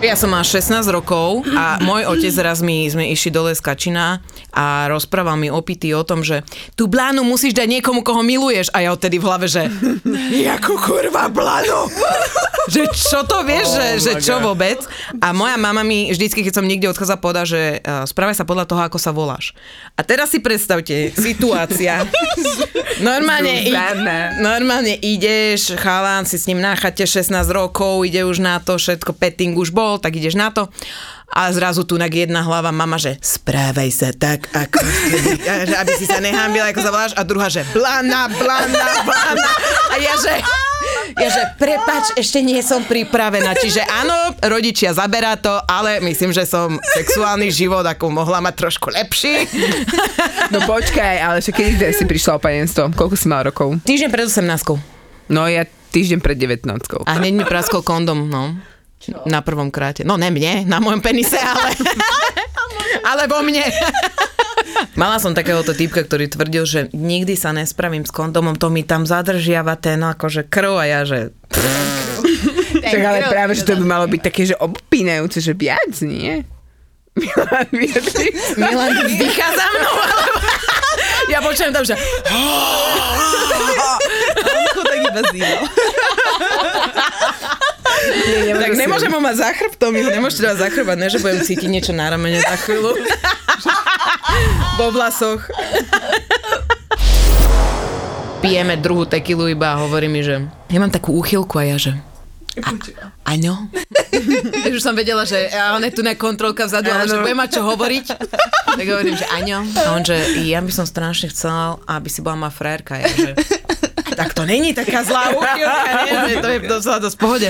Ja som mala 16 rokov a môj otec raz mi, sme išli dole z Kačina a rozprával mi opity o tom, že tú blánu musíš dať niekomu, koho miluješ. A ja odtedy v hlave, že jakú kurva blánu? že čo to vieš, oh že, že čo vôbec? A moja mama mi vždycky, keď som niekde odchádza, povedá, že uh, správaj sa podľa toho, ako sa voláš. A teraz si predstavte, situácia. normálne, i, normálne ideš, chalán si s ním na chate 16 rokov, ide už na to, všetko, petting už bol, tak ideš na to. A zrazu tu jedna hlava mama, že správaj sa tak, ako že aby si sa nehambila, ako sa voláš. A druhá, že blana, blana, blana. A ja, že ja, že prepač, ešte nie som pripravená. Čiže áno, rodičia zaberá to, ale myslím, že som sexuálny život ako mohla mať trošku lepší. No počkaj, ale že kedy si prišla o panenstvo? Koľko si mal rokov? Týždeň pred 18. No ja týždeň pred 19. A hneď mi praskol kondom, no. Čo? Na prvom kráte. No ne mne, na môjom penise, ale... ale vo mne. Mala som takéhoto typka, ktorý tvrdil, že nikdy sa nespravím s kondomom, to mi tam zadržiava ten akože krv a ja, že... tak ale práve, že to by malo byť také, že obpínajúce, že viac, nie? Milan, Milan vzdýcha za mnou, alebo... Ja počujem tam, že... Tak iba nie, tak nemôžem ho mať za chrbtom, nemôžete dať za chrbať, ne, že budem cítiť niečo na ramene za chvíľu. v vlasoch. Pijeme druhú tekilu iba a hovorí mi, že ja mám takú úchylku a ja, že a, aňo? už som vedela, že on je tu na kontrolka vzadu, ale že bude mať čo hovoriť. Tak hovorím, že aňo. A on, že ja by som strašne chcel, aby si bola moja frérka. Ja, že tak to není taká zlá úchylka, nie? to je docela dosť pohode.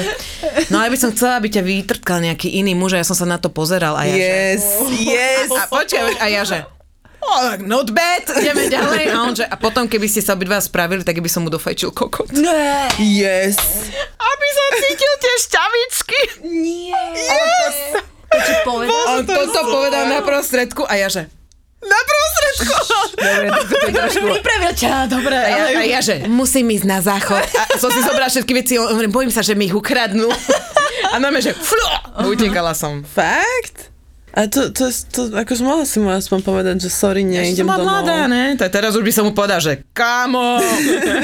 No ale by som chcela, aby ťa vytrtkal nejaký iný muž a ja som sa na to pozeral a ja yes, že... Yes, A, a počkaj, a ja že... Oh, not bad, ideme ďalej. A, on, že, a potom, keby ste sa obidva spravili, tak by som mu dofajčil kokot. Ne. Yes. Aby som cítil tie šťavičky. Nie. Yes. To, to. On toto povedal na prostredku a ja že... Na prostredku. Dobre, to. Pripravil ťa, dobre. A ja, a ja, že musím ísť na záchod. A som si zobrala všetky veci, hovorím, bojím sa, že mi ich ukradnú. A máme, že flu, utekala som. Fakt? A to, to, to, to akože mohla si mu aspoň povedať, že sorry, neidem domov. mladá, ne? To teraz už by som mu povedal, že kamo,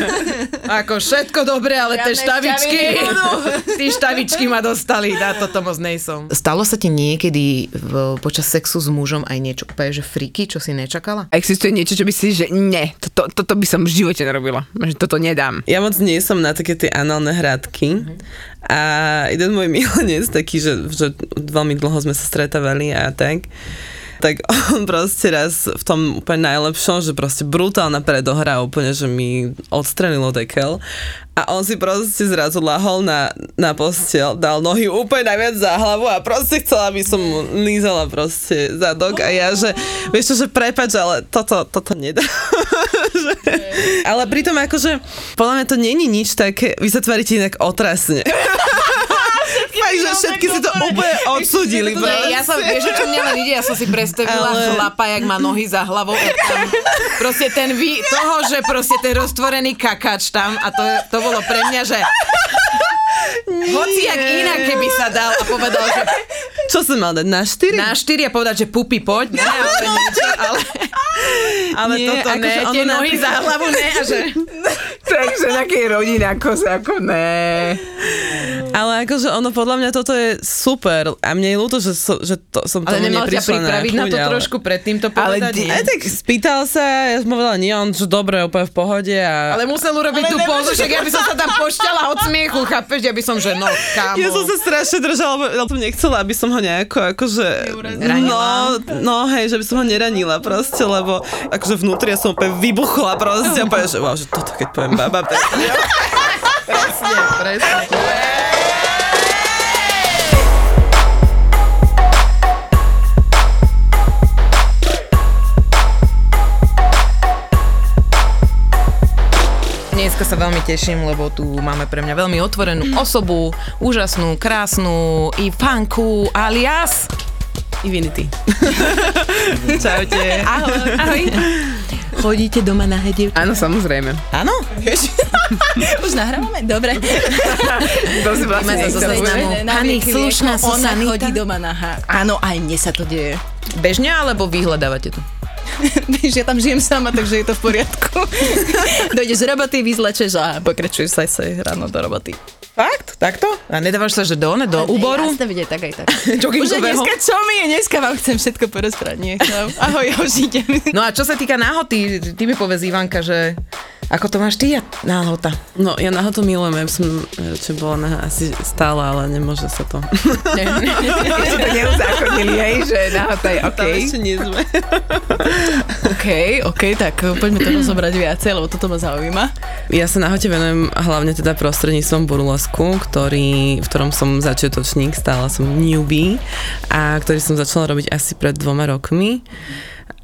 ako všetko dobre, ale tie štavičky, tí štavičky ma dostali, na toto moc nejsom. Stalo sa ti niekedy v, počas sexu s mužom aj niečo úplne, že friky, čo si nečakala? Existuje niečo, čo by si, že nie, toto, toto by som v živote nerobila, že toto nedám. Ja moc nie som na také tie análne hradky, mm-hmm. A jeden môj milenec, taký, že, že veľmi dlho sme sa stretávali a tak, tak on proste raz v tom úplne najlepšom, že proste brutálna predohra úplne, že mi odstrenilo dekel a on si proste zrazu lahol na, na postel, dal nohy úplne najviac za hlavu a proste chcela, aby som mu lízala proste zadok a ja, že vieš čo, že prepač, ale toto, toto nedá. ale pritom akože podľa mňa to není nič také, vy sa tvárite inak otrasne. Fakt, že všetky si to úplne odsudili. Ja som, vieš, čo mňa len ide, ja som si predstavila Ale... chlapa, jak má nohy za hlavou. Tam, proste ten vy, toho, že proste ten roztvorený kakač tam a to, to bolo pre mňa, že Hoci jak inak, keby sa dal a povedal, že... Čo som mal dať, na štyri? Na štyri a povedať, že pupi, poď. Ne, ale, niečo, ale, ale nie, toto ne, tie nohy za hlavu ne. A že... Takže taký rodina koza, ako ne. Ale akože ono podľa mňa toto je super a mne je ľúto, že, so, že to, som ale tomu nemal ťa pripraviť na, na to ale... trošku predtým to povedať? Ale nie. tak spýtal sa, ja som povedala nie, on že dobre, úplne v pohode. A... Ale musel urobiť ale tú pózu, však ja by som sa tam pošťala od smiechu, chápeš, ja by som, že no, kámo. Ja som sa strašne držala, lebo som nechcela, aby som ho nejako akože... No, no hej, že by som ho neranila proste, lebo akože vnútri ja som úplne vybuchla proste a povedala, že, wow, že toto keď poviem baba, presne, presne. Dneska sa veľmi teším, lebo tu máme pre mňa veľmi otvorenú osobu, úžasnú, krásnu i fanku alias... Divinity. Čaute. Ahoj. Ahoj. Chodíte doma na hedievku? Áno, samozrejme. Áno? Už nahrávame? Dobre. To si vlastne Máme zo zoznamu. Pani slušná Ona Susanita. chodí doma na ha. Áno, aj mne sa to deje. Bežne alebo vyhľadávate to? Vieš, ja tam žijem sama, takže je to v poriadku. Dojdeš z roboty, vyzlečeš a pokračuješ sa sa ráno do roboty. Fakt? Takto? A nedávaš sa, že do, ne, do úboru? Jasne, vidieť, tak aj tak. Už dneska čo mi je? Dneska vám chcem všetko porozprávať. Nie. Ahoj, už idem. No a čo sa týka náhoty, ty mi povedz Ivanka, že ako to máš ty a náhota? No, ja nahoto milujem, ja som radšej bola na asi stále, ale nemôže sa to. Ešte to neuzákonili, hej, že nahota je OK. Tam ešte nie sme. OK, OK, tak poďme to rozobrať viacej, lebo toto ma zaujíma. Ja sa nahote venujem hlavne teda prostredníctvom burlesku, ktorý, v ktorom som začiatočník, stále som newbie a ktorý som začala robiť asi pred dvoma rokmi.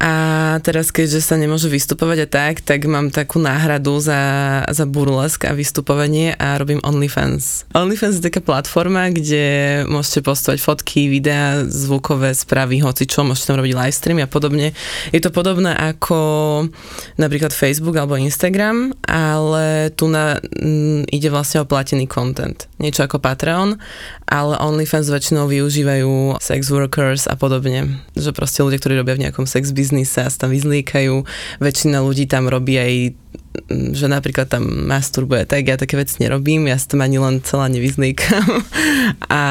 A teraz, keďže sa nemôže vystupovať a tak, tak mám takú náhradu za, za burlesk a vystupovanie a robím OnlyFans. OnlyFans je taká platforma, kde môžete postovať fotky, videá, zvukové správy, hoci čo, môžete tam robiť live streamy a podobne. Je to podobné ako napríklad Facebook alebo Instagram, ale tu na, m, ide vlastne o platený content. Niečo ako Patreon, ale OnlyFans väčšinou využívajú sex workers a podobne. Že proste ľudia, ktorí robia v nejakom sex biznise a sa tam vyzliekajú. Väčšina ľudí tam robí aj že napríklad tam masturbuje, tak ja také veci nerobím, ja sa tam ani len celá nevyzliekam. A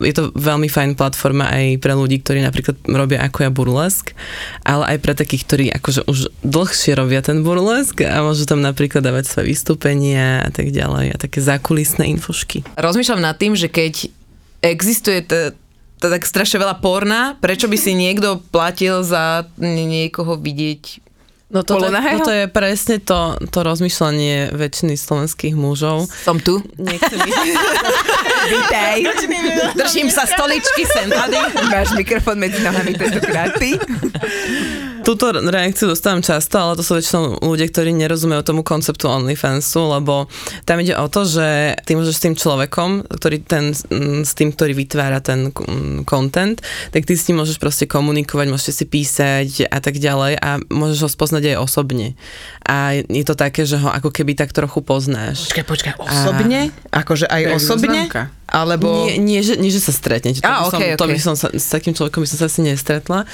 je to veľmi fajn platforma aj pre ľudí, ktorí napríklad robia ako ja burlesk, ale aj pre takých, ktorí akože už dlhšie robia ten burlesk a môžu tam napríklad dávať svoje vystúpenia a tak ďalej a také zákulisné infošky. Rozmýšľam nad tým, že keď existuje to tak strašne veľa porna, prečo by si niekto platil za niekoho vidieť No toto, Polonahého? toto je presne to, to rozmýšľanie väčšiny slovenských mužov. som tu. Nechcem ich, Vítaj. Držím sa stoličky sem tady. Máš mikrofón medzi nohami tentokrát ty. Túto reakciu dostávam často, ale to sú väčšinou ľudia, ktorí nerozumejú tomu konceptu OnlyFansu, lebo tam ide o to, že ty môžeš s tým človekom, ktorý ten, mm, s tým, ktorý vytvára ten mm, content, tak ty s ním môžeš proste komunikovať, môžete si písať a tak ďalej a môžeš ho spoznať aj osobne. A je to také, že ho ako keby tak trochu poznáš. Počkaj, počkaj, osobne? Akože aj Tak, osobne? zoznamka. Alebo... Nie, nie, že, nie, že sa stretnete. To, by som, okej, to by som sa, s takým človekom by som sa asi nestretla.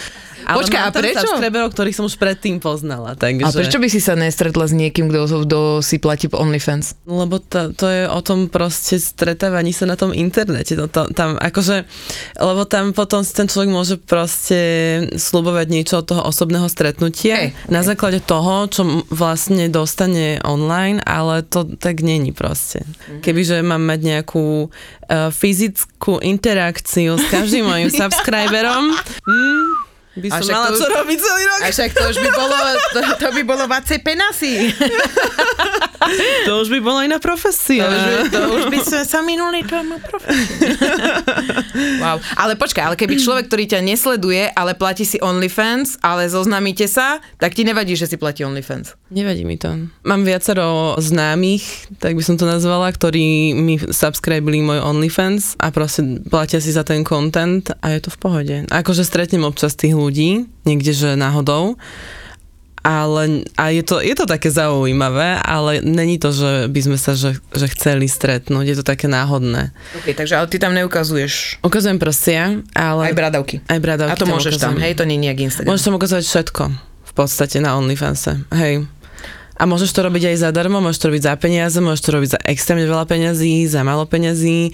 Ale Počkaj, a prečo? subscriberov, ktorých som už predtým poznala. Takže... A prečo by si sa nestretla s niekým, kto, kto si platí OnlyFans? Lebo to, to je o tom proste stretávaní sa na tom internete. To, to, tam akože, lebo tam potom ten človek môže proste slubovať niečo od toho osobného stretnutia Hej, na základe toho, čo vlastne dostane online, ale to tak není proste. Mhm. Kebyže mám mať nejakú uh, fyzickú interakciu s každým mojim subscriberom, hm, by som mala to čo robiť celý rok. A však to už by bolo, to, to by bolo vacej penasy. To už by bola iná profesia. To už by, to už by sa, sa minuli tomu profesiu. wow. Ale počkaj, ale keby človek, ktorý ťa nesleduje, ale platí si OnlyFans, ale zoznámite sa, tak ti nevadí, že si platí OnlyFans. Nevadí mi to. Mám viacero známych, tak by som to nazvala, ktorí mi subscribili môj OnlyFans a proste platia si za ten content a je to v pohode. Akože stretnem občas tých ľudí, niekde, že náhodou, ale a je to, je to také zaujímavé, ale není to, že by sme sa že, že chceli stretnúť, je to také náhodné. Okay, takže ale ty tam neukazuješ Ukazujem prsia, ale... aj bradavky. Aj bradavky A to môžeš tam, ukazujem. hej, to nie je nejak Instagram. Môžeš tam ukazovať všetko v podstate na OnlyFanse. Hej. A môžeš to robiť aj zadarmo, môžeš to robiť za peniaze, môžeš to robiť za extrémne veľa peňazí, za málo peňazí.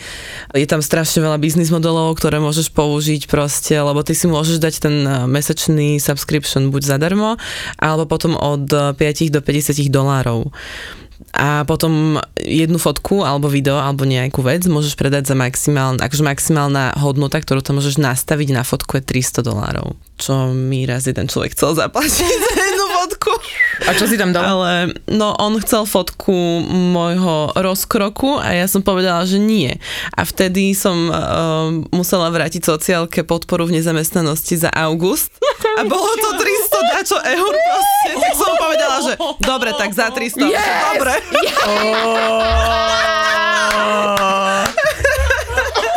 Je tam strašne veľa biznis modelov, ktoré môžeš použiť proste, lebo ty si môžeš dať ten eh, mesačný subscription buď zadarmo, alebo potom od eh, 5 do 50 dolárov. A potom jednu fotku alebo video alebo nejakú vec môžeš predať za maximálne, akože maximálna hodnota, ktorú tam môžeš nastaviť na fotku je 300 dolárov. Čo mi raz jeden človek chcel zaplatiť fotku. A čo si tam dal? Ale no on chcel fotku môjho rozkroku a ja som povedala, že nie. A vtedy som uh, musela vrátiť sociálke podporu v nezamestnanosti za august. A bolo to 300 dačo eur proste. Tak som povedala, že dobre, tak za 300. Yes! Dobre.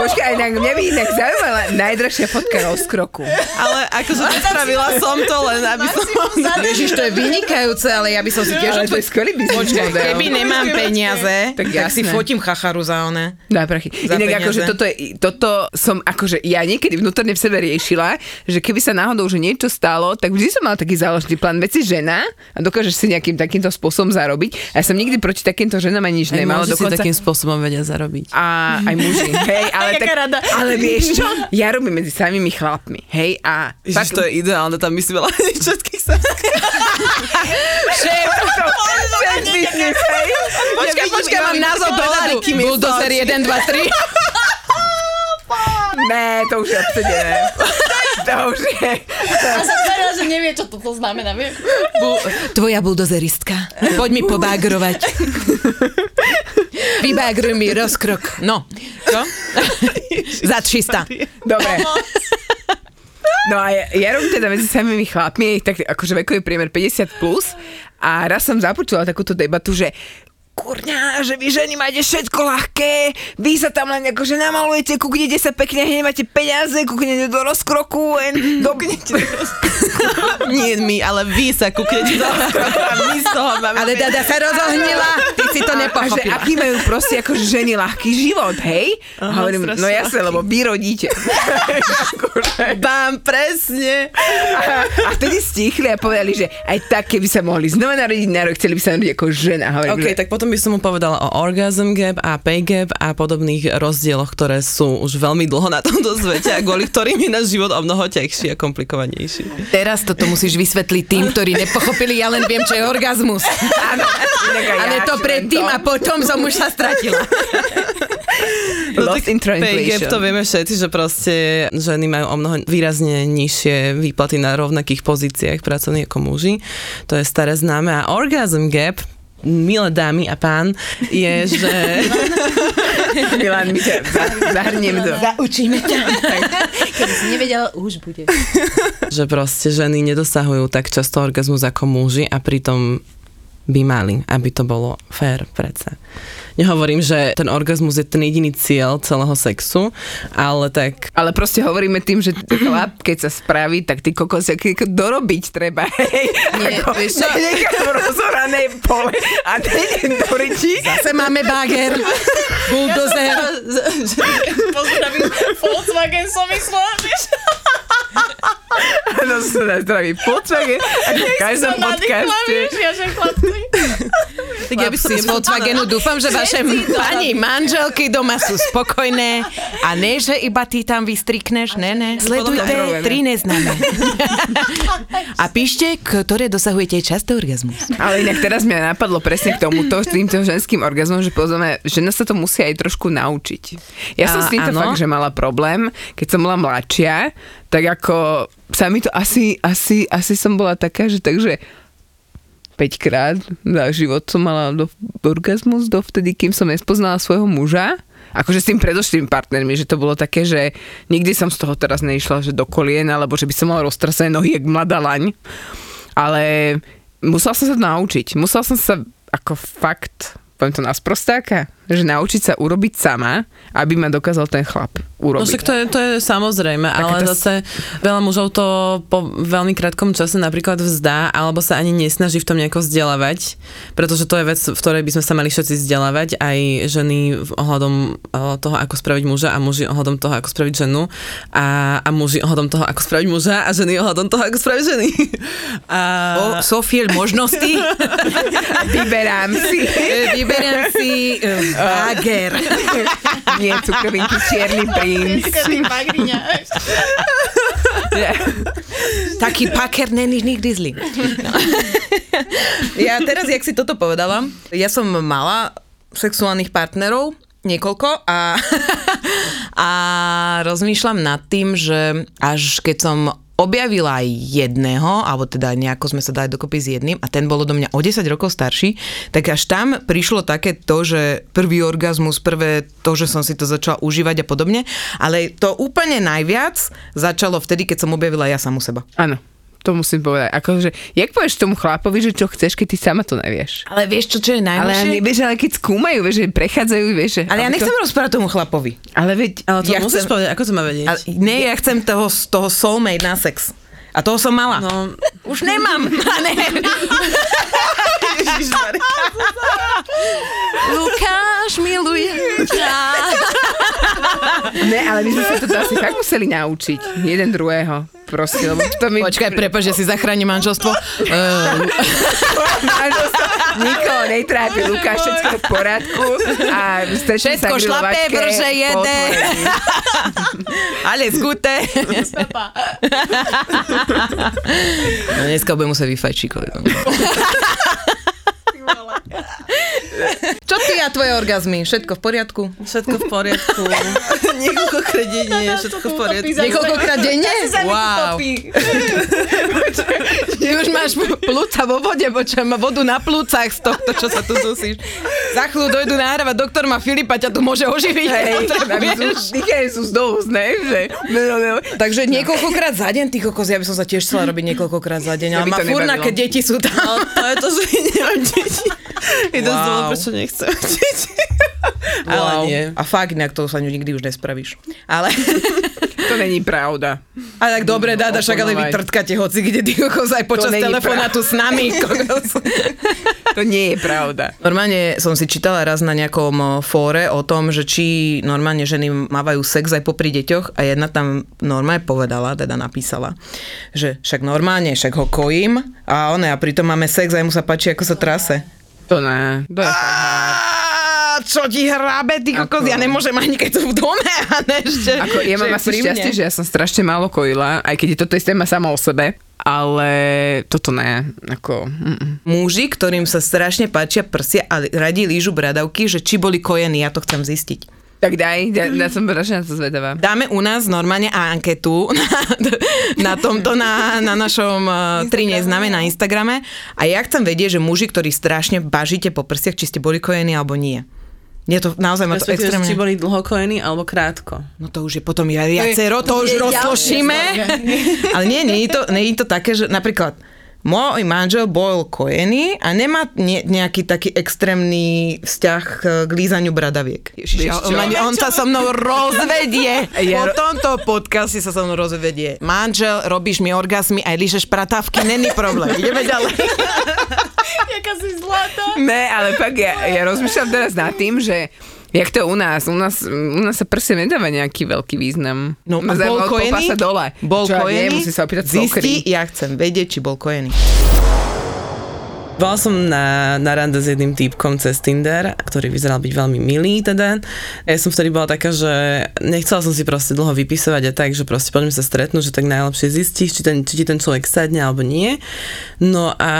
Počkaj, inak mňa by inak zaujímala najdražšia fotka rozkroku. Ale akože nespravila som to len, aby som... Ježiš, to je vynikajúce, ale ja by som si tiež... Ale to je skvelý biznis Počkaj, keby nemám peniaze, Tak tak, si fotím chacharu za one. Dá prachy. Za Inak peniaze. akože toto, je, toto som akože ja niekedy vnútorne v sebe riešila, že keby sa náhodou že niečo stalo, tak vždy som mala taký záložný plán. Veď si žena a dokážeš si nejakým takýmto spôsobom zarobiť. A ja som nikdy proti takýmto ženám ani nič nemala. Dokonca... takým spôsobom vedia zarobiť. A aj muži, hej, ale, tak, Jaká rada. ale vieš čo? Ja robím medzi samými chlapmi, hej, a Ježiš, to je ideálne, tam by si veľa všetkých sa... Šéf, Sex business, hej. počkaj, počkaj, mám názov doľadu. Bulldozer 1, 2, 3. Ne, to už je obsedené. to už je. A sa že nevie, čo toto znamená? Tvoja buldozeristka. Poď mi pobágrovať. Vybágruj mi rozkrok. No, čo? Za 300. Dobre. No a ja, ja robím teda medzi samými chlapmi, tak akože vekový priemer 50 plus a raz som započula takúto debatu, že kurňa, že vy ženy máte všetko ľahké, vy sa tam len akože namalujete, kúknete sa pekne, hneď máte peniaze, kúknete do rozkroku, en, do... Nie my, ale vy sa kúknete do a my z toho máme... Ale Dada sa rozohnila, ty si to A že nepochopila. aký majú proste akože ženy ľahký život, hej? Aha, hovorím, no jasne, lebo vy rodíte. Bám, presne. a, a vtedy stichli a povedali, že aj tak, keby sa mohli znova narodiť na rok, chceli by sa narodiť ako žena. Hovorím, OK, že, tak potom by som mu povedala o orgasm gap a pay gap a podobných rozdieloch, ktoré sú už veľmi dlho na tomto svete a kvôli ktorým je náš život o mnoho ťažší a komplikovanejší. Teraz toto musíš vysvetliť tým, ktorí nepochopili, ja len viem, čo je orgazmus. áno, Ale to predtým a potom som už sa stratila. Lost in pay gap translation. to vieme všetci, že proste ženy majú o mnoho výrazne nižšie výplaty na rovnakých pozíciách pracovných ako muži. To je staré známe. A orgasm gap milé dámy a pán, je, že... Milan, my ťa za- zahrniem do... Zaučíme ťa. Keby si nevedela, už bude. že proste ženy nedosahujú tak často orgazmus ako muži a pritom by mali, aby to bolo fér predsa. Nehovorím, že ten orgazmus je ten jediný cieľ celého sexu, ale tak Ale proste hovoríme tým, že chlap, keď sa spraví, tak ty kokos, dorobiť treba, hej. Nie, ako, vieš? Nechám rozorané pole a do rečí. Zase máme bager, bulldozer. Pozdravím, Volkswagen som myslela, vieš? Áno, som na zdraví Volkswagen, ako v každom podcaste. Tak ja by som z Volkswagenu dúfam, že vaše pani manželky doma sú spokojné a ne, že iba ty tam vystrikneš, ne, ne. Sledujte tri neznáme. A píšte, ktoré dosahujete často orgazmu. Ale inak teraz mňa napadlo presne k tomuto, týmto ženským orgazmom, že povedzme, žena sa to musí aj trošku naučiť. Ja som A, s týmto áno. fakt, že mala problém, keď som bola mladšia, tak ako sa mi to asi, asi, asi som bola taká, že takže 5 krát za život som mala do, orgazmus dovtedy, kým som nespoznala svojho muža. Akože s tým predošlými partnermi, že to bolo také, že nikdy som z toho teraz neišla, že do kolien, alebo že by som mala roztrasené nohy, jak mladá laň. Ale musela som sa to naučiť. Musela som sa ako fakt, poviem to na sprostáka, že naučiť sa urobiť sama, aby ma dokázal ten chlap No urobiť. však to je, to je samozrejme, ale to- zase veľa mužov to po veľmi krátkom čase napríklad vzdá, alebo sa ani nesnaží v tom nejako vzdelávať, pretože to je vec, v ktorej by sme sa mali všetci vzdelávať, aj ženy ohľadom eh, toho, ako spraviť muža a muži ohľadom toho, ako spraviť ženu a, a muži ohľadom toho, ako spraviť muža a ženy ohľadom toho, ako spraviť ženy. A, O, Sofiel možností. Vyberám si. Vyberiem si bager. Nie, cukrovinky, čierny princ. Taký paker není nikdy zlý. No. Ja teraz, jak si toto povedala, ja som mala sexuálnych partnerov, niekoľko a, a rozmýšľam nad tým, že až keď som objavila jedného, alebo teda nejako sme sa dali dokopy s jedným a ten bol do mňa o 10 rokov starší, tak až tam prišlo také to, že prvý orgazmus, prvé to, že som si to začala užívať a podobne, ale to úplne najviac začalo vtedy, keď som objavila ja samu seba. Áno, to musím povedať. Akože, jak povieš tomu chlapovi, že čo chceš, keď ty sama to nevieš? Ale vieš čo, čo je Ale, najhoršie? ale, vieš, ale keď skúmajú, vieš, že prechádzajú, vieš, že... Ale ja nechcem rozprávať tomu chlapovi. To, ale veď, Ale to Ja ja musíš chcem- povedať, ako to má vedieť? Ale, nie, ja chcem toho, toho soulmate na sex. A toho som mala. No, Už nemám. A ne. Lukáš miluje ťa. ne, ale my sme sa to asi fakt museli naučiť. Jeden druhého. Proste, lebo to mi... Počkaj, prepáč, že si zachránim manželstvo. Uh, Manželstvo nikoho netrápi, Lukáš, všetko v poriadku. A Všetko sa šlape, po jede. ale skute. no dneska budem musieť vyfajčiť. Čo ty a tvoje orgazmy? Všetko v poriadku? všetko v poriadku. Niekoľkokrát denne, všetko v poriadku. Niekoľkokrát denne? Wow. Ty už máš plúca vo vode, počujem, má vodu na plúcach z tohto, čo sa tu dusíš. Za chvíľu dojdu nahrávať, doktor má Filipa, ťa tu môže oživiť. Hej, dýchajú sú z dohu, ne? Že... Takže niekoľkokrát za deň, ty kokos, ja by som sa tiež chcela robiť niekoľkokrát za deň, Ja ale by má furna, keď deti sú tam. No, to je to, že nemám deti. Jeden z Wow. dôvodov, prečo nechcem deti. Ale Wow. nie. A fakt, inak to sa nikdy už nespravíš. Ale... To není pravda. A tak dobre, Dada, však ale vy trtkate hoci, kde ty aj počas telefonátu s nami. To nie je pravda. Normálne som si čítala raz na nejakom o, fóre o tom, že či normálne ženy mávajú sex aj popri deťoch a jedna tam normálne povedala, teda napísala, že však normálne, však ho kojím a one a pritom máme sex a mu sa páči, ako sa trase. To ne. To je čo ti hrábe, ty kokos, ja nemôžem ani keď som v dome a ne ešte. Ako, ja mám asi šťastie, že ja som strašne málo kojila, aj keď je toto isté má sama o sebe, ale toto ne. Ako, mm, Muži, ktorým sa strašne páčia prsia a radi lížu bradavky, že či boli kojení, ja to chcem zistiť. Tak daj, ja, ja som strašne na to zvedavá. Dáme u nás normálne anketu na, na tomto, na, na našom uh, tri neznáme na Instagrame a ja chcem vedieť, že muži, ktorí strašne bažíte po prsiach, či ste boli kojení alebo nie. Je to naozaj ma to extrémne... či boli dlhokojení alebo krátko. No to už je potom ja viacero, to už je rozložíme. Ale nie, nie je, to, nie je to také, že napríklad môj manžel bol kojený a nemá ne, nejaký taký extrémny vzťah k, k lízaniu bradaviek. Ježiš, on, on sa so mnou rozvedie. Ja po tomto podcaste sa so mnou rozvedie. Manžel, robíš mi orgazmy, aj lížeš pratávky, není problém. Ideme ďalej. Jaká si zlatá. Ne, ale pak ja, ja rozmýšľam teraz nad tým, že Jak to u nás? U nás, u nás sa prsia nedáva nejaký veľký význam. No a bol kojený? dole. Bol Čo ja kojený? viem, musím sa opýtať svokry. ja chcem vedieť, či bol kojený. Bola som na, na rande s jedným týpkom cez Tinder, ktorý vyzeral byť veľmi milý teda. Ja som vtedy bola taká, že nechcela som si proste dlho vypisovať a tak, že proste poďme sa stretnúť, že tak najlepšie zistíš, či, ten, či ti ten človek sadne alebo nie. No a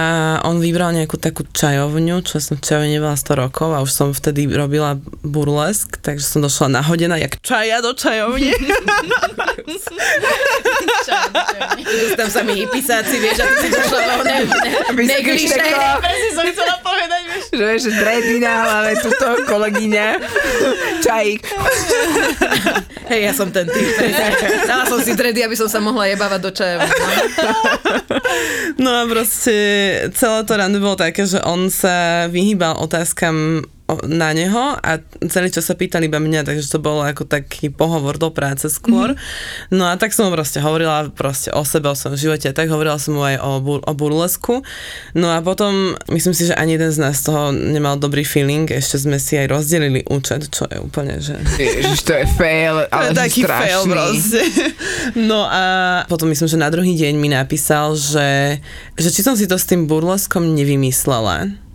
on vybral nejakú takú čajovňu, čo som v čajovni nebola 100 rokov a už som vtedy robila burlesk, takže som došla nahodená jak čaja do čajovne. Tam sa mi hypisáci, vieš, a ty si došla vo ne, ne. Presne som chcela povedať, vieš. Že vieš, že dredy na hlave, tuto kolegyňa, čajík. Hej, ja som ten typ. Dala som si dredy, aby som sa mohla jebávať do čajov. No a proste celé to rande bolo také, že on sa vyhýbal otázkam na neho a celý čas sa pýtali iba mňa, takže to bolo ako taký pohovor do práce skôr. Mm-hmm. No a tak som mu proste hovorila proste o sebe, o svojom živote tak hovorila som mu aj o, bur- o burlesku. No a potom myslím si, že ani jeden z nás z toho nemal dobrý feeling, ešte sme si aj rozdelili účet, čo je úplne, že... Ježiš, to je fail, ale že taký strašný. fail proste. No a potom myslím, že na druhý deň mi napísal, že, že či som si to s tým burleskom nevymyslela.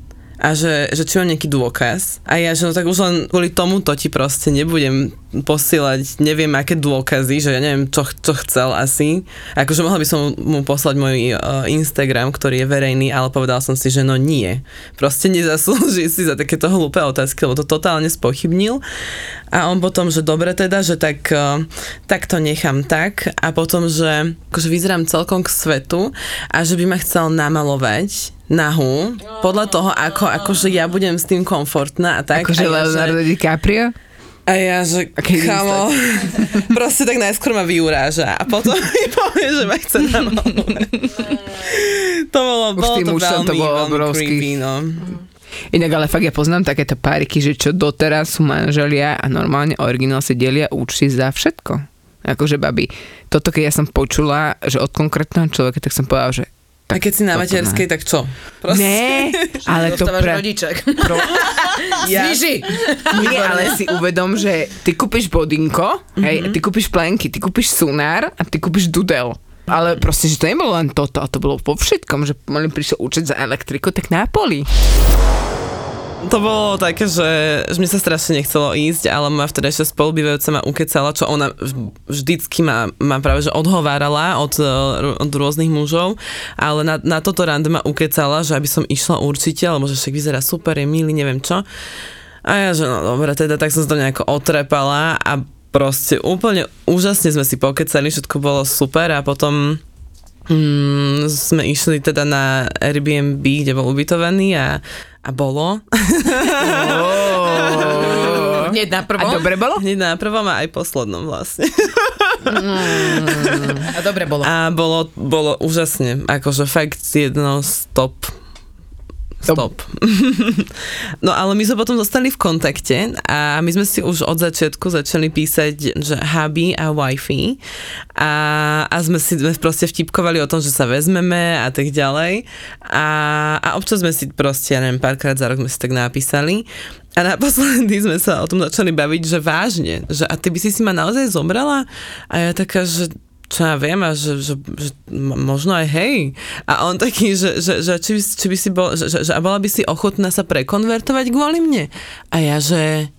A že, že či mám nejaký dôkaz. A ja, že no tak už len kvôli tomuto ti proste nebudem posielať neviem aké dôkazy, že ja neviem, čo, čo chcel asi. Akože mohla by som mu poslať môj uh, Instagram, ktorý je verejný, ale povedal som si, že no nie. Proste nezaslúži si za takéto hlúpe otázky, lebo to totálne spochybnil. A on potom, že dobre teda, že tak, uh, tak to nechám tak. A potom, že akože vyzerám celkom k svetu a že by ma chcel namalovať nahu, podľa toho, ako akože ja budem s tým komfortná a tak. Akože a ja, Leonardo DiCaprio? a ja, že Aký kamo, proste tak najskôr ma vyuráža a potom mi povie, že ma chce namalovať. to bolo, Už bolo to veľmi, to bolo veľmi creepy, no. Inak ale fakt ja poznám takéto páriky, že čo doteraz sú manželia a normálne originál si delia účty za všetko. Akože babi, toto keď ja som počula, že od konkrétneho človeka, tak som povedala, že A keď si na materskej, tak čo? Ne, ale to pre... rodiček. Pro... Ja-. Nie, ale si uvedom, že ty kúpiš bodinko, hej, Mhm. ty kúpiš plenky, ty kúpiš sunár a ty kúpiš dudel. Ale proste, že to nebolo len toto, a to bolo po všetkom, že mali prišiel účet za elektriku, tak na poli. To bolo také, že, že mi sa strašne nechcelo ísť, ale moja vtedajšia spolubývajúca ma ukecala, čo ona vždycky ma, ma práve že odhovárala od, eh, od rôznych mužov, ale na, na toto rande ma ukecala, že aby som išla určite, lebo že však vyzerá super, je milý, neviem čo. A ja, že no dobre, teda tak som sa to nejako otrepala a proste úplne úžasne sme si pokecali, všetko bolo super a potom mm, sme išli teda na Airbnb, kde bol ubytovaný a, a bolo. Hneď na A prvom. dobre bolo? Hneď na prvom a aj poslednom vlastne. A dobre bolo. A bolo, bolo úžasne, akože fakt jedno stop. Stop. no ale my sme potom zostali v kontakte a my sme si už od začiatku začali písať, že hubby a wifi a, a sme si sme proste vtipkovali o tom, že sa vezmeme a tak ďalej a, a občas sme si proste, ja neviem, párkrát za rok sme si tak napísali a naposledy sme sa o tom začali baviť, že vážne, že a ty by si si ma naozaj zomrela? A ja taká, že čo ja viem, a že, že, že možno aj hej. A on taký, že, že, že či, či by si bol, že, že, a bola by si ochotná sa prekonvertovať kvôli mne. A ja, že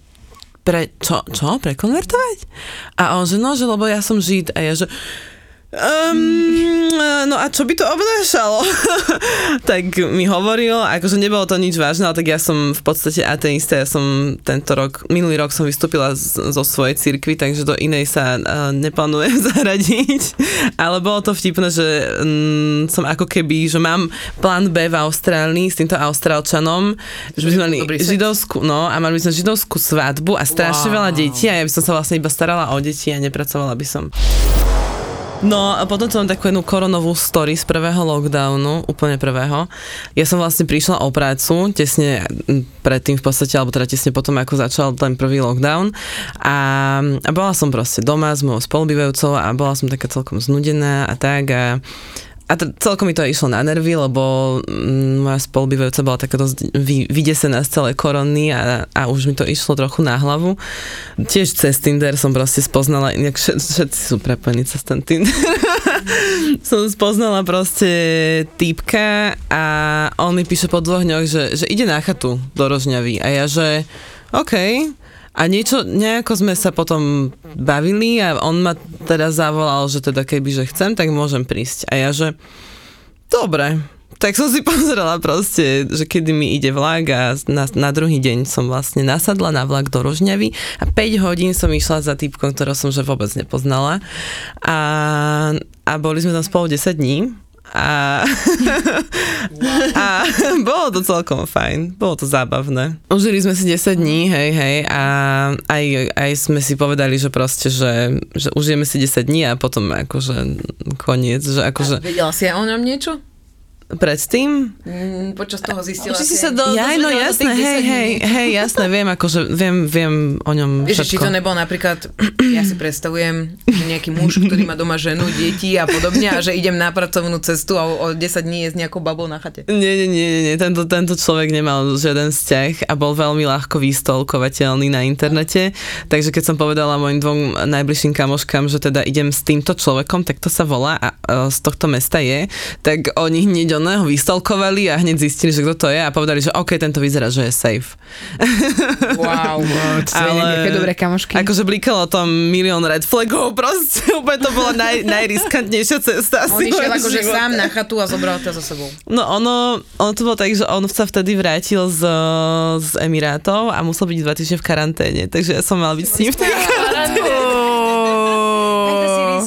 pre, čo, čo, prekonvertovať? A on, že no, že lebo ja som žid. A ja, že Um, a čo by to obnášalo? tak mi hovoril, akože nebolo to nič vážne, ale tak ja som v podstate ateista, ja som tento rok, minulý rok som vystúpila z, zo svojej cirkvi, takže do inej sa uh, neplánujem zaradiť, ale bolo to vtipné, že um, som ako keby, že mám plán B v Austrálii s týmto Austrálčanom, že by sme mali židovskú, no a mali by sme židovskú svadbu a strašne Wow. veľa detí a ja by som sa vlastne iba starala o deti a nepracovala by som. No a potom mám takú jednu koronovú story z prvého lockdownu, úplne prvého. Ja som vlastne prišla o prácu tesne predtým v podstate, alebo teda tesne potom, ako začal ten prvý lockdown. A, a bola som proste doma s mojou spolubývajúcou a bola som taká celkom znudená a tak a a t- celkom mi to išlo na nervy, lebo mm, moja spolubývajúca bola taká dosť vy, vydesená z celej korony a, a už mi to išlo trochu na hlavu. Tiež cez Tinder som proste spoznala, inak všet, všetci sú prepojení cez ten Tinder. som spoznala proste týpka a on mi píše po dvoch dňoch, že, že ide na chatu do Rožňavy a ja, že OK, a niečo, nejako sme sa potom bavili a on ma teda zavolal, že teda keby, že chcem, tak môžem prísť. A ja, že dobre. Tak som si pozrela proste, že kedy mi ide vlak a na, na druhý deň som vlastne nasadla na vlak do Rožňavy a 5 hodín som išla za typkom, ktorého som že vôbec nepoznala. A, a boli sme tam spolu 10 dní. A, a bolo to celkom fajn, bolo to zábavné. Užili sme si 10 dní, hej, hej, a aj, aj sme si povedali, že proste, že, že užijeme si 10 dní a potom akože koniec, že akože Vedela si aj o ňom niečo? Predtým Mm, počas toho zistila Či si sa do, Ja, no jasné, hej, 10 hej, hej, jasné, viem, akože viem, viem o ňom Vieš, či to nebol napríklad, ja si predstavujem, že nejaký muž, ktorý má doma ženu, deti a podobne a že idem na pracovnú cestu a o, o 10 dní je s nejakou babou na chate. Nie, nie, nie, nie, nie. Tento, tento človek nemal žiaden vzťah a bol veľmi ľahko vystolkovateľný na internete, takže keď som povedala mojim dvom najbližším kamoškám, že teda idem s týmto človekom, tak to sa volá a e, z tohto mesta je, tak oni hneď ono no, ho vystalkovali a hneď zistili, že kto to je a povedali, že OK, tento vyzerá, že je safe. Wow. Ale... Nejaké dobré kamošky. Akože blikalo tam milión red flagov, proste úplne to bola naj, najriskantnejšia cesta. On išiel akože sám na chatu a zobral ťa za sebou. No ono, ono to bolo tak, že on sa vtedy vrátil z, z Emirátov a musel byť dva týždne v karanténe, takže ja som mal byť s ním v tej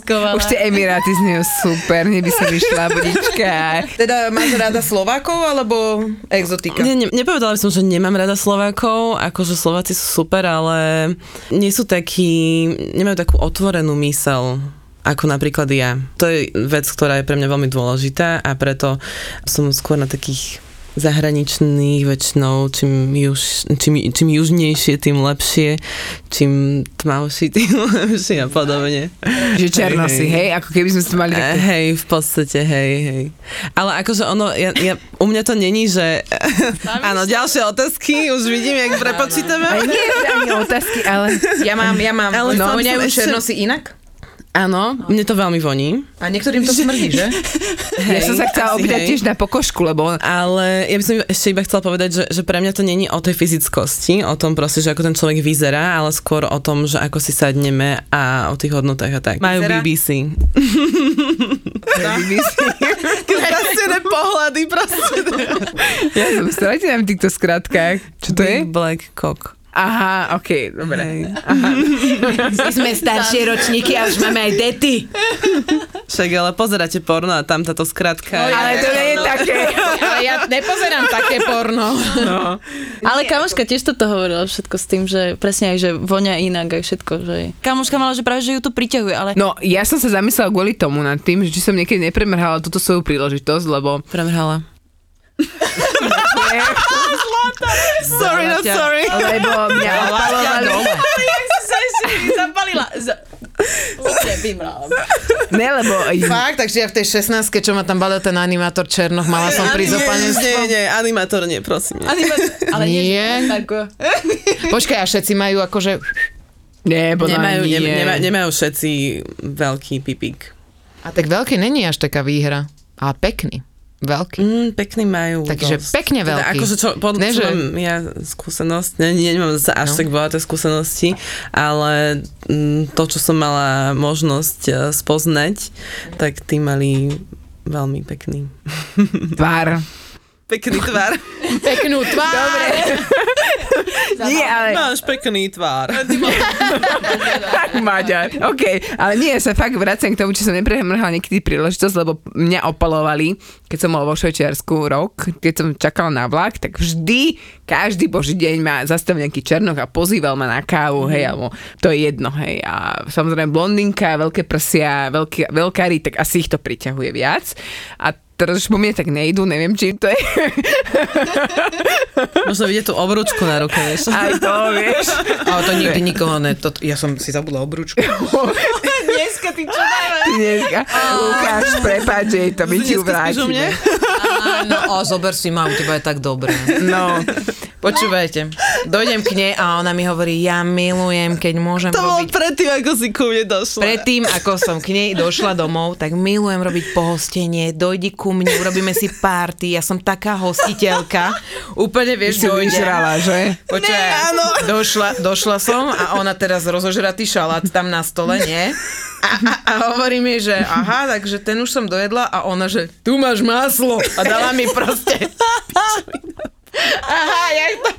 riskovala. Už tie Emiráty znejú super, mne by sa vyšla budička. Teda máš rada Slovákov alebo exotika? Ne, ne, nepovedala by som, že nemám rada Slovákov, akože Slováci sú super, ale nie sú takí, nemajú takú otvorenú mysel ako napríklad ja. To je vec, ktorá je pre mňa veľmi dôležitá a preto som skôr na takých zahraničných väčšinou, čím, juž, čím, čím južnejšie, tým lepšie, čím tmavší, tým lepšie a podobne. Že černosy, hej, ako keby sme to mali Eh, takto. Hej, v podstate, hej, hej. Ale akože ono, ja, ja, u mňa to není, že... Áno, ďalšie otázky, už vidím, jak prepočítame. Nie, ani otázky, ale... Ja mám, ja mám. Ale no, ešte- černosy inak? Áno, mne to veľmi voní. A niektorým to smrdí, že? Ja som sa chcela hej. tiež na pokožku, lebo Ale ja by som ešte iba chcela povedať, že, že pre mňa to není o tej fyzickosti, o tom proste, že ako ten človek vyzerá, ale skôr o tom, že ako si sadneme a o tých hodnotách a tak. Majú Vyzerá? BBC. Krásne pohľady proste. ja som stratená v týchto skratkách. Čo to je? Big Black Cock. Aha, okej, dobre. Hej. My sme staršie ročníky a už máme aj dety. Však ale pozeráte porno a tam táto skratka. Ale to nie je také. Ale ja nepozerám také porno. Ale kamoška tiež toto hovorila všetko s tým, že presne aj, že vonia inak aj všetko. Že... Kamoška mala, že práve, že ju to priťahuje, ale No, ja som sa zamyslela kvôli tomu nad tým, že či som niekedy nepremrhala túto svoju príležitosť, lebo Premrhala. Sorry, not sorry. lebo mňa opalovali. zapalila. Vymrala. Ne, lebo Fakt, takže ja v tej 16 čo ma tam balil ten animátor Černoch, mala som prísť o Nie, panenstvo. nie, animátor nie, prosím. Nie. Ale nie, Nie. Počkaj, a všetci majú akože... Nie, Nemajú, nie. nema, nemajú všetci veľký pipík. A tak veľký není až taká výhra. Ale pekný. Veľký. Mm, pekný majú. Takže dosť. pekne Teda veľký. akože čo, pod, Ne, čo že- mám ja skúsenosť, ne, nie, nemám zase až No. tak bohaté skúsenosti, ale mm, to, čo som mala možnosť eh, spoznať, tak tí mali veľmi pekný. Tvár. Pekný tvar. Peknú tvár. Dobre. Nie, ale... Máš pekný tvár. Tak, Maďar. OK, ale nie, ja sa fakt vraciam k tomu, či som nepremrhala niekedy príležitosť, lebo mňa opalovali, keď som bol vo Švajčiarsku rok, keď som čakala na vlak, tak vždy, každý boží deň ma zastavil nejaký černoch a pozýval ma na kávu, hej, alebo to je jedno, hej. A samozrejme blondinka, veľké prsia, veľký, veľkári, tak asi ich to priťahuje viac. A teraz už po mne tak nejdu, neviem, či to je Možno vidieť tú obrúčku na ruke, vieš. aj to, vieš. Ale to nikdy nikoho ne... To, ja som si zabudla obrúčku. Dneska ty čo dávaš? Dneska. Lukáš, prepáč, že to my ti ju Dneska spíš o mne? vrátime. Áno, o, zober si ma, u teba je tak dobré. No, Počúvajte, dojdem k nej a ona mi hovorí, ja milujem, keď môžem To bolo robiť... predtým, ako si ku mne došla. Predtým, ako som k nej došla domov, tak milujem robiť pohostenie, dojdi ku mne, urobíme si party, ja som taká hostiteľka. Úplne vieš, si vyžrala, že? Počkaj, došla, došla som a ona teraz rozožratý šalát tam na stole, nie? A, a, a hovorí mi, že aha, takže ten už som dojedla a ona, že tu máš maslo a dala mi proste Aha, jak to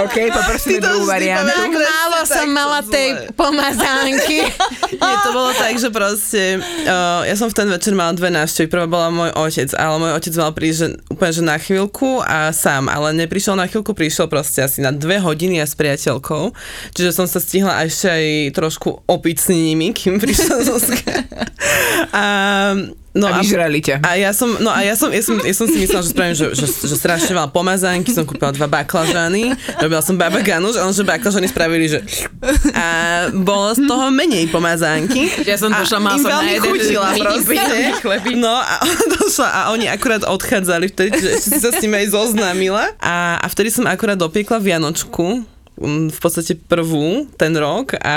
OK, poprosíme druhú variantu. tak málo som mala zle. tej pomazánky. Nie, to bolo tak, že proste, uh, ja som v ten večer mala dve návštevy. Prvá bola môj otec, ale môj otec mal prísť že, úplne že na chvíľku a sám, ale neprišiel na chvíľku, prišiel proste asi na dve hodiny a s priateľkou. Čiže som sa stihla ešte aj trošku opiť s nimi, kým prišla Zuzka. A, no A vyžrali ťa. a ja som, no a ja som, ja som, ja som si myslela, že spravím, že, že, že strašne veľa pomazánky, som kúpila dva baklažany, robila som baba ganuš, ale že baklažany spravili, že a bolo z toho menej pomazánky. Ja som A došla, som na jeden chutila proste. No a došla a oni akurát odchádzali vtedy, že si sa s nimi aj zoznámila. A, a vtedy som akurát dopiekla Vianočku v podstate prvú ten rok a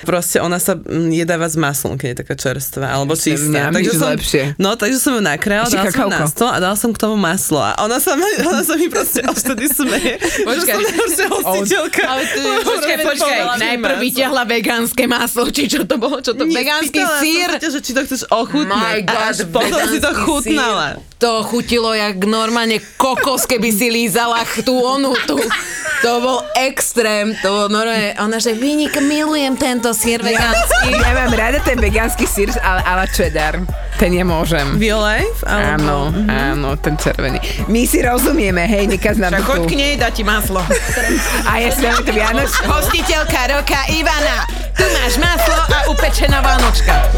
proste ona sa jedáva s maslom, keď je taká čerstvá, alebo čistá. mňam, že som, lepšie. no, takže som ju nakrájala, Ešte dala som ju na kakauko. stôl a dala som k tomu maslo. A ona sa, ma, ona sa mi proste odtedy smeje, že Počkaj. som najhoršia hostiteľka. Ale ty, Lebo počkaj, proste počkaj, najprv maslo. vyťahla vegánske maslo, či čo to bolo, čo to, Nie, vegánsky som sír. ťa, že či to chceš ochutnať. My a God, až potom si to chutnala. sír. To chutilo jak normálne kokos, keby si lízala tú onu, tú. To bol extrém, to bol normálne, ona že vynik, milujem tento sír vegánsky. Ja mám rada ten vegánsky sír, ale ala cheddar. Ten ja môžem. Biolife? Áno, áno, ten červený. My si rozumieme, hej, nekaz nám Tak choď k nej, dá ti maslo. A ja si to Vianoč. Hostiteľka roka Ivana, tu máš maslo a upečená vánočka.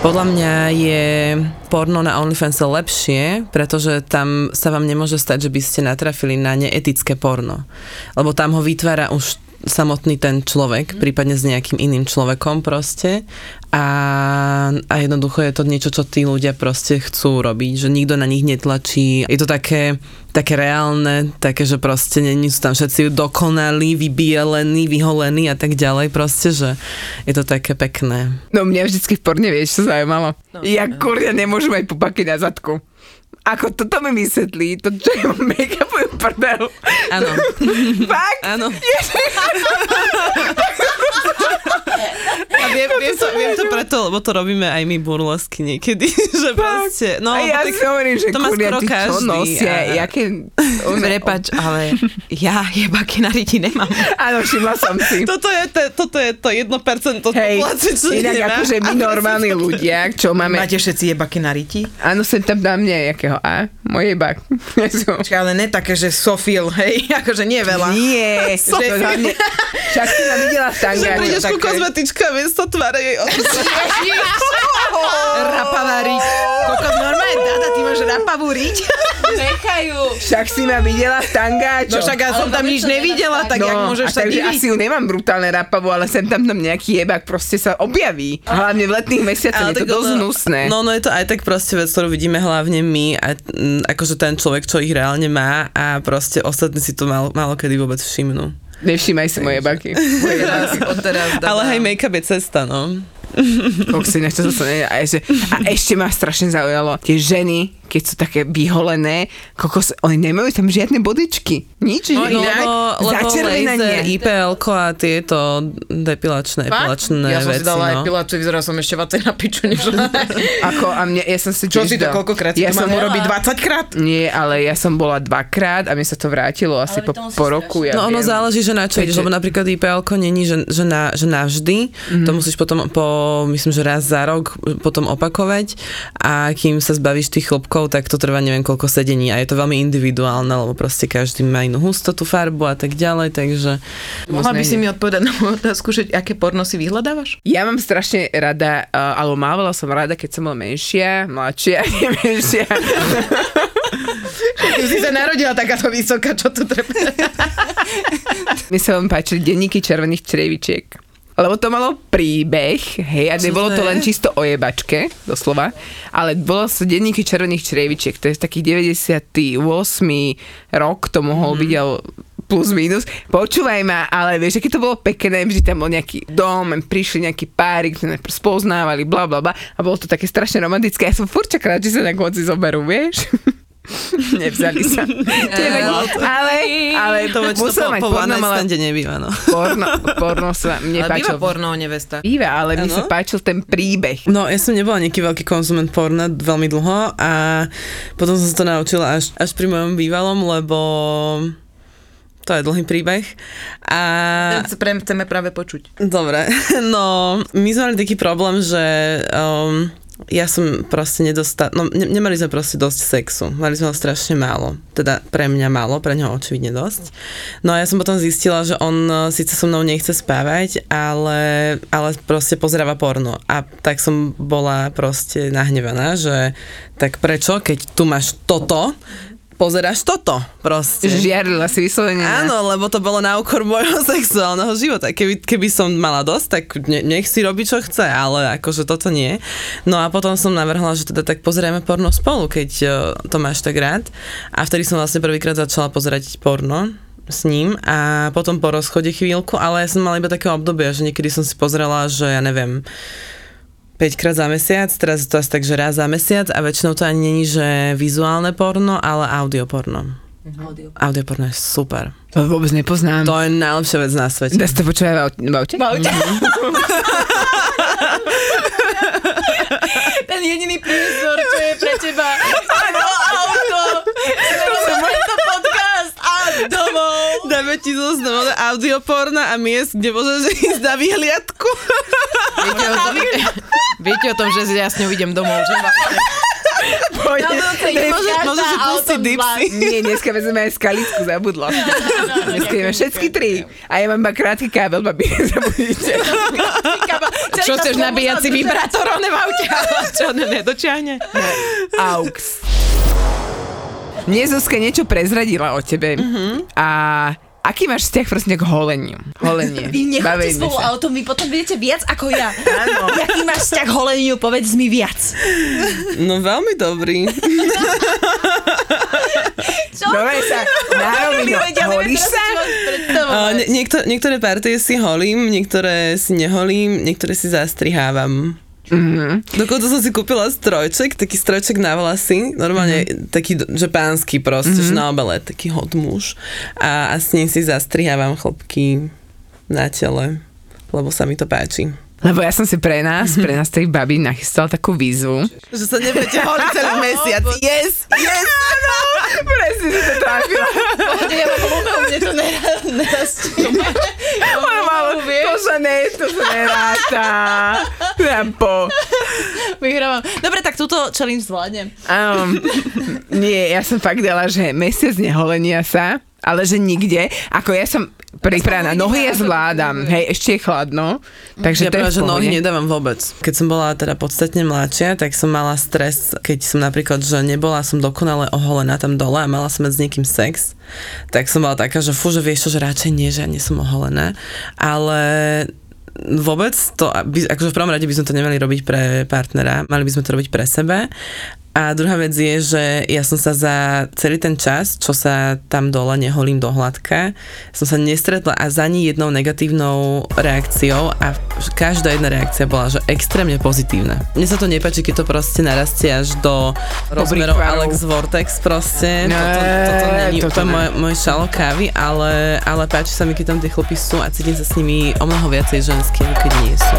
Podľa mňa je porno na OnlyFans lepšie, pretože tam sa vám nemôže stať, že by ste natrafili na neetické porno. Lebo tam ho vytvára už samotný ten človek, prípadne s nejakým iným človekom proste a, a jednoducho je to niečo, čo tí ľudia proste chcú robiť, že nikto na nich netlačí. Je to také, také reálne, také, že proste není sú tam všetci dokonalí, vybielení, vyholení a tak ďalej proste, že je to také pekné. No mňa vždycky v porne, vieš, čo zaujímalo? No, ja kurňa nemôžem mať pupaky na zadku. Ako toto mi vysvetlí, to čo je make-upový prdel. Áno. Fakt? Áno. A viem, viem, to, viem to preto, lebo to robíme aj my burlesky niekedy, že proste, no, a ja tak, si hovorím, že to má kurňa, skoro ty čo každý. nosia, a- jaké... Prepač, ale ja jebaky na riti nemám. Áno, všimla som si. Toto je, te, toto je to 1% Hej, populácie, čo inak nemá. akože my normálni ľudia, čo máme... Máte všetci jebaky na riti? Áno, sem tam dám nejakého A, moje bak. Počkaj, ale ne také, že sofil, hej, akože nie veľa. Nie, že to hlavne... Však si ma videla v Že tangáči. prídeš ku také- kozmetičke a miesto tváre jej. Rapavá riť. Kokos, normálne, Dada, ty máš rapavú riť? Nechajú. Však si ma videla v tangáčo. No však ja som tam nič nevidela, tak no, jak môžeš sa diviť? asi ju nemám brutálne rapavu, ale sem tam tam nejaký jebak proste sa objaví. Hlavne v letných mesiacoch je to dosť ono- hnusné. No, no je to aj tak proste vec, ktorú vidíme hlavne my a mm, akože ten človek, čo ich reálne má a proste ostatní si to málo, málo kedy vôbec všimnú. Nevšímaj si moje baky. Moje baky. Ale hej, make-up je cesta, no. Nechce to sa ne... a, ešte, a ešte ma strašne zaujalo, tie ženy, keď sú také vyholené, kokos, oni nemajú tam žiadne bodičky. Nič, No, že lebo, začervenanie. IPL a tieto depilačné, epilačné Ja som si veci, dala no. epiláciu, vyzeral som ešte vacej na piču, než Ako, a mne, ja som si Čo si to koľkokrát? Ja to som urobiť 20 krát? Nie, ale ja som bola dvakrát a mi sa to vrátilo asi po, po roku. Ja No ono viem. záleží, že na čo ideš, lebo napríklad IPL není, že, že, na, že navždy, mm-hmm. to musíš potom po, myslím, že raz za rok potom opakovať a kým sa zbavíš tých chlopkov, tak to trvá neviem koľko sedení a je to veľmi individuálne, lebo proste každý má inú hustotu, farbu a tak ďalej, takže Mohla by si mi odpovedať na moju otázku, že aké porno si vyhľadávaš? Ja mám strašne rada, uh, alebo mávala som rada, keď som bola menšia, mladšia, nie menšia. Ty si sa narodila takáto vysoká, čo tu treba? Mne sa vám páčili denníky červených črievičiek. Lebo to malo príbeh, hej, a nebolo to len čisto o jebačke, doslova, ale bolo sa denníky červených črievičiek, to je z takých 98. rok, to mohol Mhm. byť, plus minus. Počúvaj ma, ale vieš, aké to bolo pekné, vždy tam bol nejaký dom, prišli nejakí páry, ktorí najprv spoznávali, bla bla bla, a bolo to také strašne romantické. Ja som furt čakala, či sa na konci zoberú, vieš? Nevzali sa. ale, ale to musela po, mať po porno, nebýva, no. porno, porno sa mne Ale býva páčil. porno o nevesta. Býva, ale mne Áno. sa páčil ten príbeh. No, ja som nebola nejaký veľký konzument porna veľmi dlho a potom som sa to naučila až, až pri mojom bývalom, lebo to je dlhý príbeh. A Ten chceme práve počuť. Dobre, no my sme mali taký problém, že um, ja som proste nedostala, no ne, nemali sme proste dosť sexu, mali sme ho strašne málo, teda pre mňa málo, pre neho očividne dosť. No a ja som potom zistila, že on uh, síce so mnou nechce spávať, ale, ale proste pozeráva porno. A tak som bola proste nahnevaná, že tak prečo, keď tu máš toto, pozeráš toto proste. Žiarila si vyslovene. Áno, lebo to bolo na úkor môjho sexuálneho života. Keby, keby som mala dosť, tak ne, nech si robí, čo chce, ale akože toto nie. No a potom som navrhla, že teda tak pozrieme porno spolu, keď uh, to máš tak rád. A vtedy som vlastne prvýkrát začala pozerať porno s ním a potom po rozchode chvíľku, ale ja som mala iba také obdobie, že niekedy som si pozrela, že ja neviem, 5 krát za mesiac, teraz je to asi tak, že raz za mesiac a väčšinou to ani není, že vizuálne porno, ale audio porno. Audio porno je super. To vôbec nepoznám. To je najlepšia vec na svete. Dá sa to počúvať v aute? v aute? V aute. Ten jediný priestor, čo je pre teba. Áno, auto. Domov. Dáme ti zoznam audioporna a miest, kde môžeš ísť na vyhliadku. Viete o tom, viete o tom že ja s ňou idem domov, že? Môžeš, môžeš si pustiť dipsy. Nie, dneska vezme aj skalitku, zabudla. Dneska ideme všetky tri. A ja mám iba krátky kábel, babi, zabudíte. Čo chceš nabíjať si vibrátor, on v aute? Čo, ne, nedočiahne? Aux. Mne Zuzka niečo prezradila o tebe. A aký máš vzťah prosím k holeniu? Holenie. Vy nechoďte spolu sa. autom, vy potom viete viac ako ja. Áno. Jaký máš vzťah k holeniu, povedz mi viac. No veľmi dobrý. Čo? Dobre sa, na rovinu, holíš sa? Uh, nie, niektor, niektoré partie si holím, niektoré si neholím, niektoré si zastrihávam. Mm-hmm. Dokonca som si kúpila strojček, taký strojček na vlasy, normálne mm-hmm. taký, že pánsky proste, mm-hmm. že na obele, taký hot muž. A, a s ním si zastrihávam chlopky na tele, lebo sa mi to páči. Lebo ja som si pre nás, pre nás tej baby nachystala takú výzvu. Že sa nebudete holiť celý mesiac. Yes, yes! Presne si to trafila. Ja mám ľúbe, mne to mala, to sa ne, to sa neráta. Rampo. Vyhrávam. Dobre, tak túto challenge zvládnem. Um, nie, ja som fakt dala, že mesiac neholenia sa, ale že nikde. Ako ja som pripravená, nohy ja zvládam, hej, ešte je chladno, takže ja to je práve, že nohy nedávam vôbec. Keď som bola teda podstatne mladšia, tak som mala stres, keď som napríklad, že nebola som dokonale oholená tam dole a mala som mať s niekým sex, tak som bola taká, že fú, že vieš čo, že radšej nie, že ja nie som oholená. Ale vôbec to, akože v prvom rade by sme to nemali robiť pre partnera, mali by sme to robiť pre sebe. A druhá vec je, že ja som sa za celý ten čas, čo sa tam dole neholím do hladka, som sa nestretla a za ani jednou negatívnou reakciou a každá jedna reakcia bola, že extrémne pozitívna. Mne sa to nepáči, keď to proste narastie až do rozmerov. Alex Vortex proste. Ne, toto, toto není toto úplne ne. môj, môj šalo kávy, ale, ale páči sa mi, keď tam tie chlopy sú a cítim sa s nimi o mnoho viacej ženské, ako keď nie sú.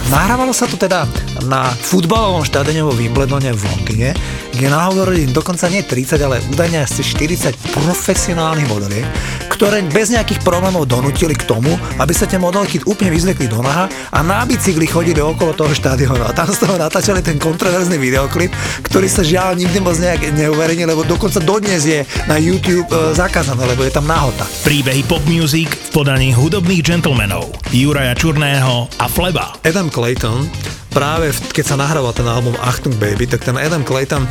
Nahrávalo sa to teda na futbalovom štadióne vo Wimbledone v Londýne, kde nahovorili dokonca nie 30, ale údajne asi 40 profesionálnych modeliek, ktoré bez nejakých problémov donútili k tomu, aby sa tie modelky úplne vyzvekli do naha a na bicykli chodili okolo toho štadiónu. A tam z toho natáčali ten kontroverzný videoklip, ktorý sa žiaľ nikdy moc nejak neuverejnil, lebo dokonca dodnes je na YouTube e, zakázané, lebo je tam nahota. príbehy pop music v podaní hudobných gentlemanov Juraja Čurného a Fleba. Adam Clayton, práve keď sa nahrával ten album Achtung Baby, tak ten Adam Clayton,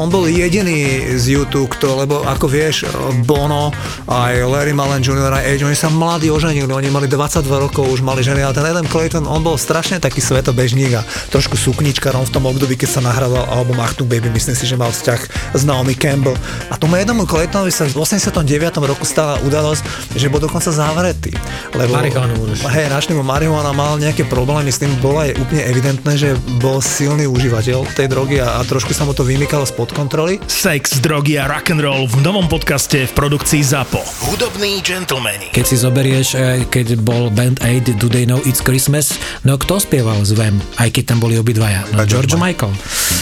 on bol jediný z YouTube, kto, lebo ako vieš, Bono, aj Larry Mullen Jr. aj Age, oni sa mladí oženili, oni mali 22 rokov, už mali ženy, ale ten Adam Clayton, on bol strašne taký svetobežník a trošku sukničkarom v tom období, keď sa nahrával album Achtung Baby, myslím si, že mal vzťah s Naomi Campbell. A tomu jednomu Claytonovi sa v 89. roku stala udalosť, že bol dokonca zavretý. Lebo, Marihuanu už. Hej, našli mu marihuana, mal nejaké problémy s tým, bola je úplne evidentné, že bol silný užívateľ tej drogy a, a trošku sa mu to vymykalo spod kontroly. Sex, drogy a rock'n'roll v novom podcaste v produkcii ZAPO. Hudobní gentlemani. Keď si zoberieš, eh, keď bol Band Aid Do They Know It's Christmas, no kto spieval z Vem, aj keď tam boli obidvaja? No A George George Michael.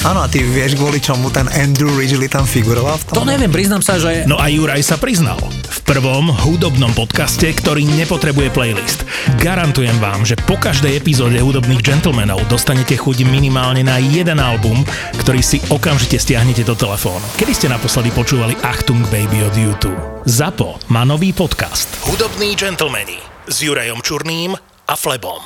Áno, a ty vieš, kvôli čomu ten Andrew Ridgely tam figuroval v tom? To neviem, priznám sa, že No a Juraj sa priznal. V prvom hudobnom podcaste, ktorý nepotrebuje playlist. Garantujem vám, že po každej epizóde hudobných gentlemanov dostanete chuť minimálne na jeden album, ktorý si okamžite stiahnete do telefónu. Kedy ste naposledy počúvali Achtung Baby od YouTube? ZAPO má nový podcast. Hudobní gentlemani s Jurajom Čurným a Flebom.